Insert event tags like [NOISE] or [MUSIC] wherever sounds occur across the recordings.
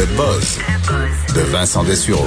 Le buzz de Vincent Dessureau.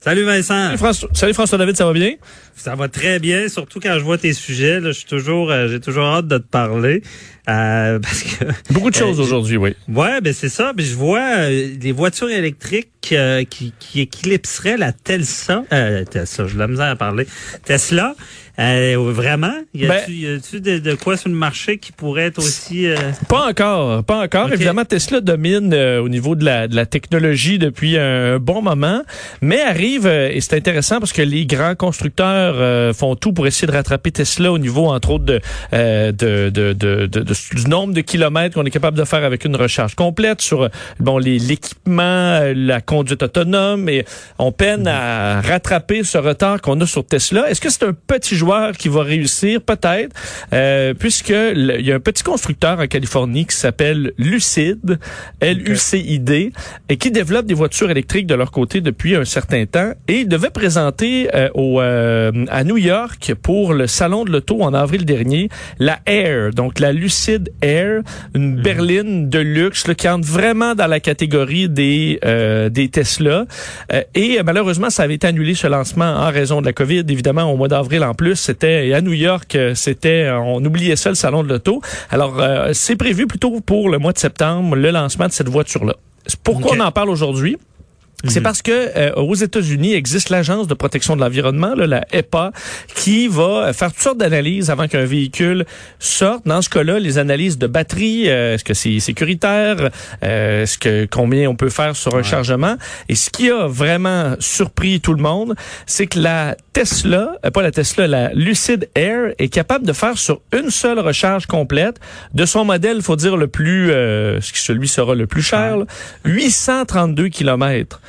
Salut Vincent. Salut François, David, ça va bien? Ça va très bien, surtout quand je vois tes sujets. Là, je suis toujours, euh, j'ai toujours hâte de te parler euh, [LAUGHS] parce que beaucoup de choses euh, aujourd'hui, oui. Ouais, ben c'est ça. Ben, je vois des voitures électriques qui, qui éclipseraient la Tesla. Tesla, je la misère à parler. Tesla. Vraiment? Y a-tu ben, de, quoi sur le marché qui pourrait être aussi... Pas encore, pas encore. Évidemment, Tesla domine au niveau de la, de la technologie depuis un bon moment, mais arrive, et c'est intéressant parce que les grands constructeurs euh, font tout pour essayer de rattraper Tesla au niveau, entre autres, de, euh, de, de, de, du nombre de kilomètres qu'on est capable de faire avec une recharge complète sur bon l'équipement, euh, la conduite autonome, et on peine à rattraper ce retard qu'on a sur Tesla. Est-ce que c'est un petit joueur qui va réussir? Peut-être, euh, puisque il y a un petit constructeur en Californie qui s'appelle Lucid, L-U-C-I-D, et qui développe des voitures électriques de leur côté depuis un certain temps, et il devait présenter au euh, à New York pour le salon de l'auto en avril dernier, la Air, donc la Lucid Air, une mhm. berline de luxe là, qui entre vraiment dans la catégorie des euh, des Tesla. Euh, et malheureusement, ça avait été annulé ce lancement en raison de la COVID. Évidemment, au mois d'avril en plus, c'était à New York, c'était on oubliait ça le salon de l'auto. Alors c'est prévu plutôt pour le mois de septembre le lancement de cette voiture là. Pourquoi on en parle aujourd'hui? C'est mhm. parce que euh, aux États-Unis existe l'agence de protection de l'environnement, la EPA, qui va faire toutes sortes d'analyses avant qu'un véhicule sorte. Dans ce cas-là, les analyses de batterie, euh, est-ce que c'est sécuritaire, euh, est-ce que combien on peut faire sur un chargement? Et ce qui a vraiment surpris tout le monde, c'est que la Tesla, pas la Tesla, la Lucid Air est capable de faire sur une seule recharge complète de son modèle, faut dire le plus, ce qui celui sera le plus cher, 832 kilomètres.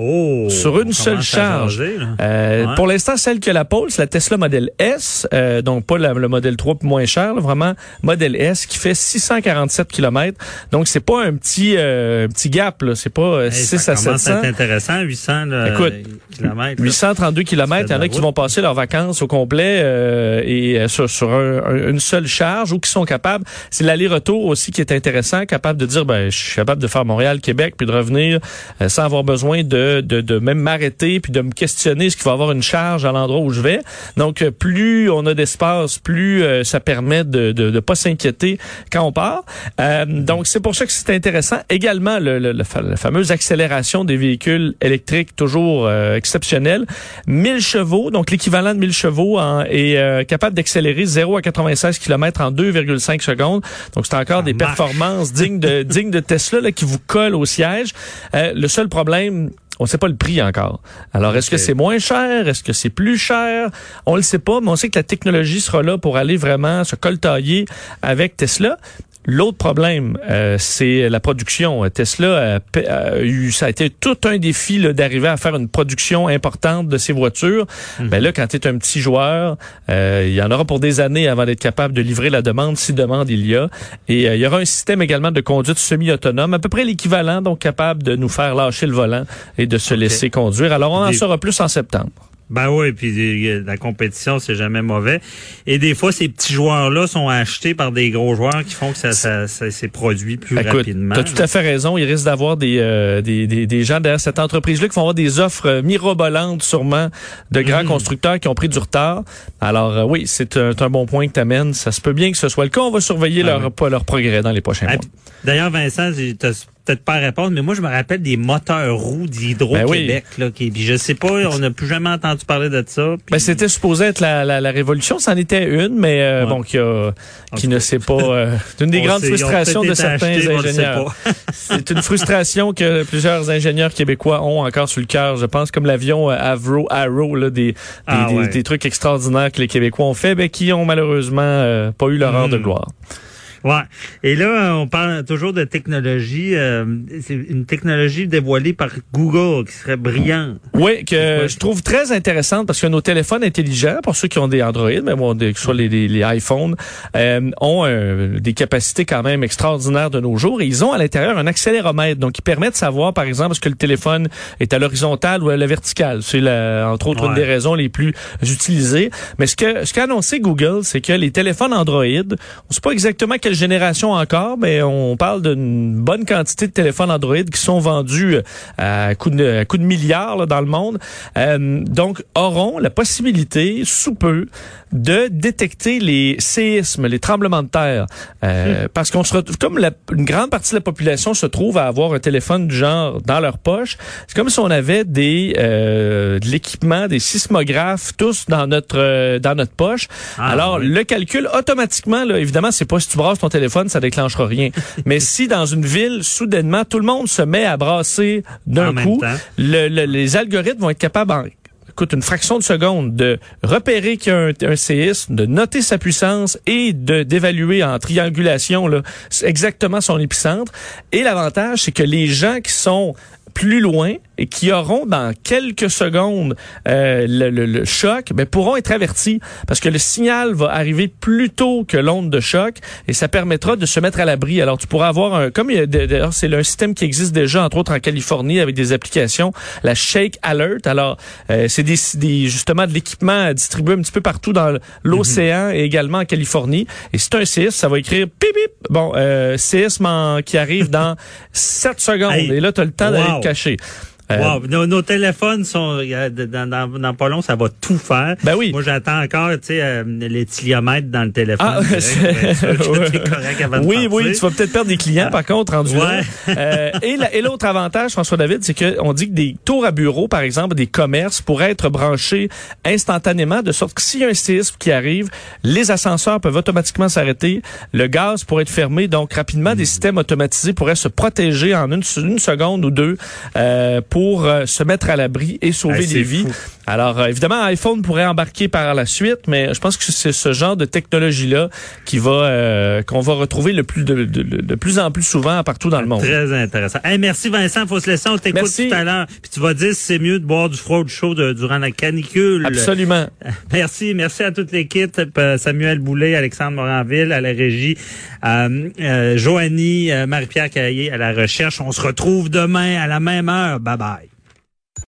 Oh, sur une seule charge. euh, Pour l'instant, celle que la Pulse, la Tesla Model S, euh, donc pas le modèle 3 moins cher, vraiment modèle S qui fait 647 km. Donc c'est pas un petit euh, petit gap là, c'est pas 6 euh, à 700. C'est intéressant 800 là, Écoute, kilomètres, 832 km, il y en a qui vont passer leurs vacances au complet euh, et sur, sur une seule charge ou qui sont capables, c'est l'aller-retour aussi qui est intéressant, capable de dire ben je suis capable de faire Montréal Québec puis de revenir sans avoir besoin de de, même m'arrêter puis de me questionner est-ce qu'il va avoir une charge à l'endroit où je vais. Donc, euh, plus on a d'espace, plus euh, ça permet de ne pas s'inquiéter quand on part. Euh, donc, c'est pour ça que c'est intéressant. Également, le, la fameuse accélération des véhicules électriques, toujours exceptionnelle. 1000 chevaux, donc l'équivalent de 1000 chevaux est capable d'accélérer 0 à 96 km en 2,5 secondes. Donc, c'est encore des performances dignes de, [LAUGHS] dignes de Tesla là, qui vous collent au siège. le seul problème, on ne sait pas le prix encore. Alors, est-ce que c'est moins cher? Est-ce que c'est plus cher? On le sait pas, mais on sait que la technologie sera là pour aller vraiment se coltailler avec Tesla. L'autre problème, euh, c'est la production. Tesla a, eu, ça a été tout un défi d'arriver à faire une production importante de ces voitures. Mhm. Ben là, quand tu es un petit joueur, euh, il y en aura pour des années avant d'être capable de livrer la demande, si demande il y a. Et euh, il y aura un système également de conduite semi-autonome, à peu près l'équivalent, donc capable de nous faire lâcher le volant et de se laisser conduire. Alors, on en saura plus en septembre. Ben oui, puis la compétition, c'est jamais mauvais. Et des fois, ces petits joueurs-là sont achetés par des gros joueurs qui font que ça, ça, ça s'est produit plus Écoute, rapidement. Tu as tout à fait raison. Il risque d'avoir des, euh, des, des, des, gens derrière cette entreprise-là qui vont avoir des offres mirobolantes, sûrement, de grands mhm. constructeurs qui ont pris du retard. Alors euh, oui, c'est un, un, bon point que tu amènes. Ça se peut bien que ce soit le cas. On va surveiller ah leur, leur progrès dans les prochains ah, mois. D'ailleurs, Vincent, tu peut-être pas répondre, mais moi, je me rappelle des moteurs roues d'Hydro-Québec. Ben là, qui, puis je sais pas, on n'a plus jamais entendu parler de ça. Ben, c'était supposé être la, la, la révolution. C'en était une, mais euh, bon, qui, a, qui ne sait pas... Euh, c'est une des grandes frustrations de certains ingénieurs. [LAUGHS] [LAUGHS] c'est une frustration que plusieurs ingénieurs québécois ont encore sur le cœur. Je pense comme l'avion euh, Avro, Arrow, là, des, ah des, des, trucs extraordinaires que les Québécois ont fait, mais qui ont malheureusement euh, pas eu leur heure de hmm. gloire. Ouais. Et là, on parle toujours de technologie. Euh, c'est une technologie dévoilée par Google qui serait brillante. Oui, que je trouve très intéressante parce que nos téléphones intelligents, pour ceux qui ont des Android, mais bon, que ce soit les, les, iPhones, euh, ont euh, des capacités quand même extraordinaires de nos jours. Et ils ont à l'intérieur un accéléromètre, donc qui permet de savoir, par exemple, est-ce que le téléphone est à l'horizontale ou à la verticale. C'est entre autres une des raisons les plus utilisées. Mais ce que ce qu'a annoncé Google, c'est que les téléphones Android, on sait pas exactement quelle génération encore, mais on parle d'une bonne quantité de téléphones Android qui sont vendus à coup de, de milliards dans le monde. Euh, donc, auront la possibilité, sous peu, de détecter les séismes, les tremblements de terre. Euh, hmm. Parce qu'on se retrouve, comme la, une grande partie de la population se trouve à avoir un téléphone du genre dans leur poche, c'est comme si on avait des euh, de l'équipement, des sismographes, tous dans notre euh, dans notre poche. Ah, Alors, le calcul automatiquement, là, évidemment, c'est pas si tu brasses ton téléphone, ça déclenchera rien. [LAUGHS] Mais si dans une ville, soudainement, tout le monde se met à brasser d'un coup, le, les algorithmes vont être capables en coûte une fraction de seconde de repérer qu'il y a un, séisme, de noter sa puissance et de d'évaluer en triangulation là, exactement son épicentre. Et l'avantage, c'est que les gens qui sont plus loin qui auront dans quelques secondes euh, le, le, choc, ben, pourront être avertis parce que le signal va arriver plus tôt que l'onde de choc et ça permettra de se mettre à l'abri. Alors tu pourras avoir un, comme d'ailleurs c'est un système qui existe déjà entre autres en Californie avec des applications, la Shake Alert. Alors euh, c'est des, justement de l'équipement distribué un petit peu partout dans l'océan et également en Californie. Et c'est un séisme, ça va écrire pip pip. Bon, euh, séisme qui arrive dans 7 secondes et là tu as le temps d'aller caché. Euh, wow. Nos, téléphones sont dans, dans, dans, pas long, ça va tout faire. Ben oui. Moi, j'attends encore, tu sais, euh, les dans le téléphone. Ah, [LAUGHS] oui, oui, tu vas peut-être perdre des clients, par contre, rendu ouais. Euh, et l'autre avantage, François David, c'est qu'on dit que des tours à bureau, par exemple, des commerces, pourraient être branchés instantanément, de sorte que s'il y a un séisme qui arrive, les ascenseurs peuvent automatiquement s'arrêter, le gaz pourrait être fermé, donc rapidement, des hmm. systèmes automatisés pourraient se protéger en une, une seconde ou deux euh, pour pour euh, se mettre à l'abri et sauver des vies. Alors, euh, évidemment, iPhone pourrait embarquer par la suite, mais je pense que c'est ce genre de technologie-là qui va euh, qu'on va retrouver le plus de, de, plus en plus souvent partout dans le monde. Très intéressant. merci Vincent, faut se laisser, on t'écoute tout à l'heure. Puis tu vas dire si c'est mieux de boire du froid chaud durant la canicule. Absolument. [LAUGHS] Merci, merci à toute l'équipe, Samuel Boulet, Alexandre Moranville à la régie, euh, Joanie, Marie-Pierre Caillé à la recherche. On se retrouve demain à la même heure. Bye bye.